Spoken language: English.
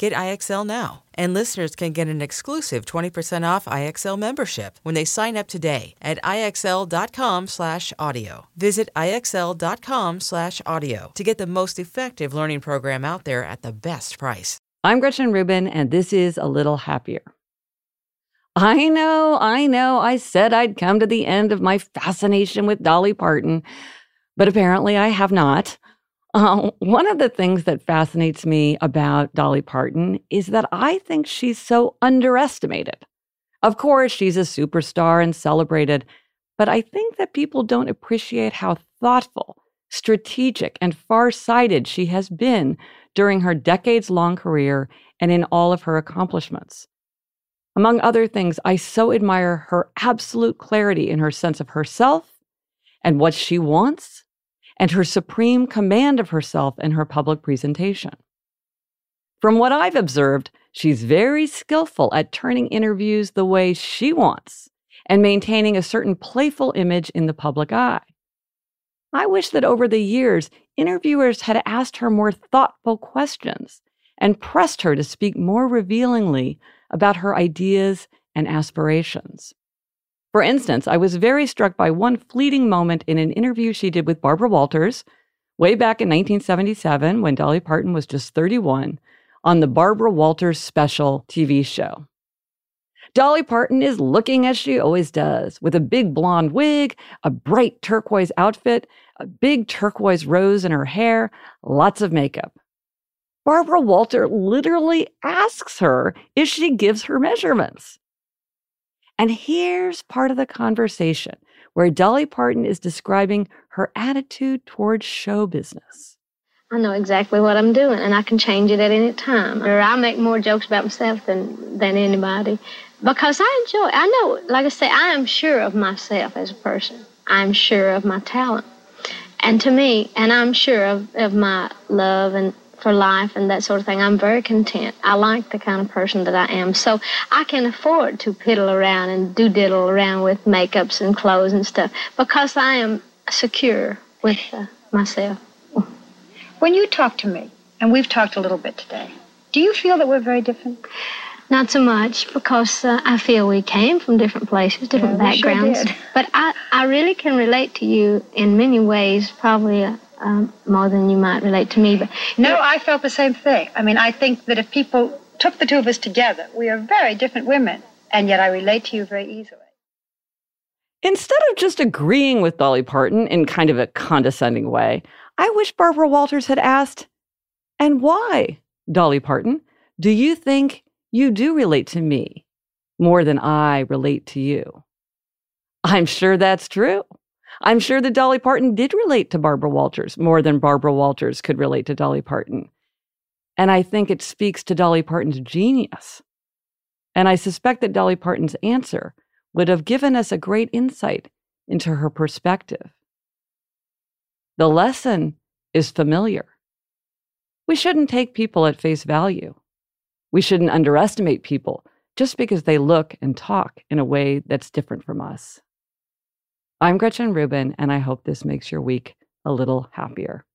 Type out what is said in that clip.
Get IXL now. And listeners can get an exclusive 20% off IXL membership when they sign up today at IXL.com/audio. Visit IXL.com/audio to get the most effective learning program out there at the best price. I'm Gretchen Rubin, and this is A Little Happier. I know, I know, I said I'd come to the end of my fascination with Dolly Parton, but apparently I have not. Uh, one of the things that fascinates me about Dolly Parton is that I think she's so underestimated. Of course, she's a superstar and celebrated, but I think that people don't appreciate how thoughtful, strategic, and far sighted she has been during her decades long career and in all of her accomplishments. Among other things, I so admire her absolute clarity in her sense of herself and what she wants and her supreme command of herself in her public presentation. From what I've observed, she's very skillful at turning interviews the way she wants and maintaining a certain playful image in the public eye. I wish that over the years, interviewers had asked her more thoughtful questions and pressed her to speak more revealingly about her ideas and aspirations. For instance, I was very struck by one fleeting moment in an interview she did with Barbara Walters way back in 1977 when Dolly Parton was just 31 on the Barbara Walters special TV show. Dolly Parton is looking as she always does, with a big blonde wig, a bright turquoise outfit, a big turquoise rose in her hair, lots of makeup. Barbara Walter literally asks her if she gives her measurements. And here's part of the conversation where Dolly Parton is describing her attitude towards show business. I know exactly what I'm doing, and I can change it at any time. Or I make more jokes about myself than than anybody, because I enjoy. I know, like I say, I am sure of myself as a person. I'm sure of my talent, and to me, and I'm sure of, of my love and for life and that sort of thing. I'm very content. I like the kind of person that I am. So I can afford to piddle around and do diddle around with makeups and clothes and stuff because I am secure with uh, myself. When you talk to me, and we've talked a little bit today, do you feel that we're very different? Not so much because uh, I feel we came from different places, different Yeah, we sure backgrounds. but I, I really can relate to you in many ways, probably uh, um, more than you might relate to me. But No, I felt the same thing. I mean, I think that if people took the two of us together, we are very different women, and yet I relate to you very easily. Instead of just agreeing with Dolly Parton in kind of a condescending way, I wish Barbara Walters had asked, And why, Dolly Parton, do you think you do relate to me more than I relate to you? I'm sure that's true. I'm sure that Dolly Parton did relate to Barbara Walters more than Barbara Walters could relate to Dolly Parton. And I think it speaks to Dolly Parton's genius. And I suspect that Dolly Parton's answer would have given us a great insight into her perspective. The lesson is familiar. We shouldn't take people at face value. We shouldn't underestimate people just because they look and talk in a way that's different from us. I'm Gretchen Rubin, and I hope this makes your week a little happier.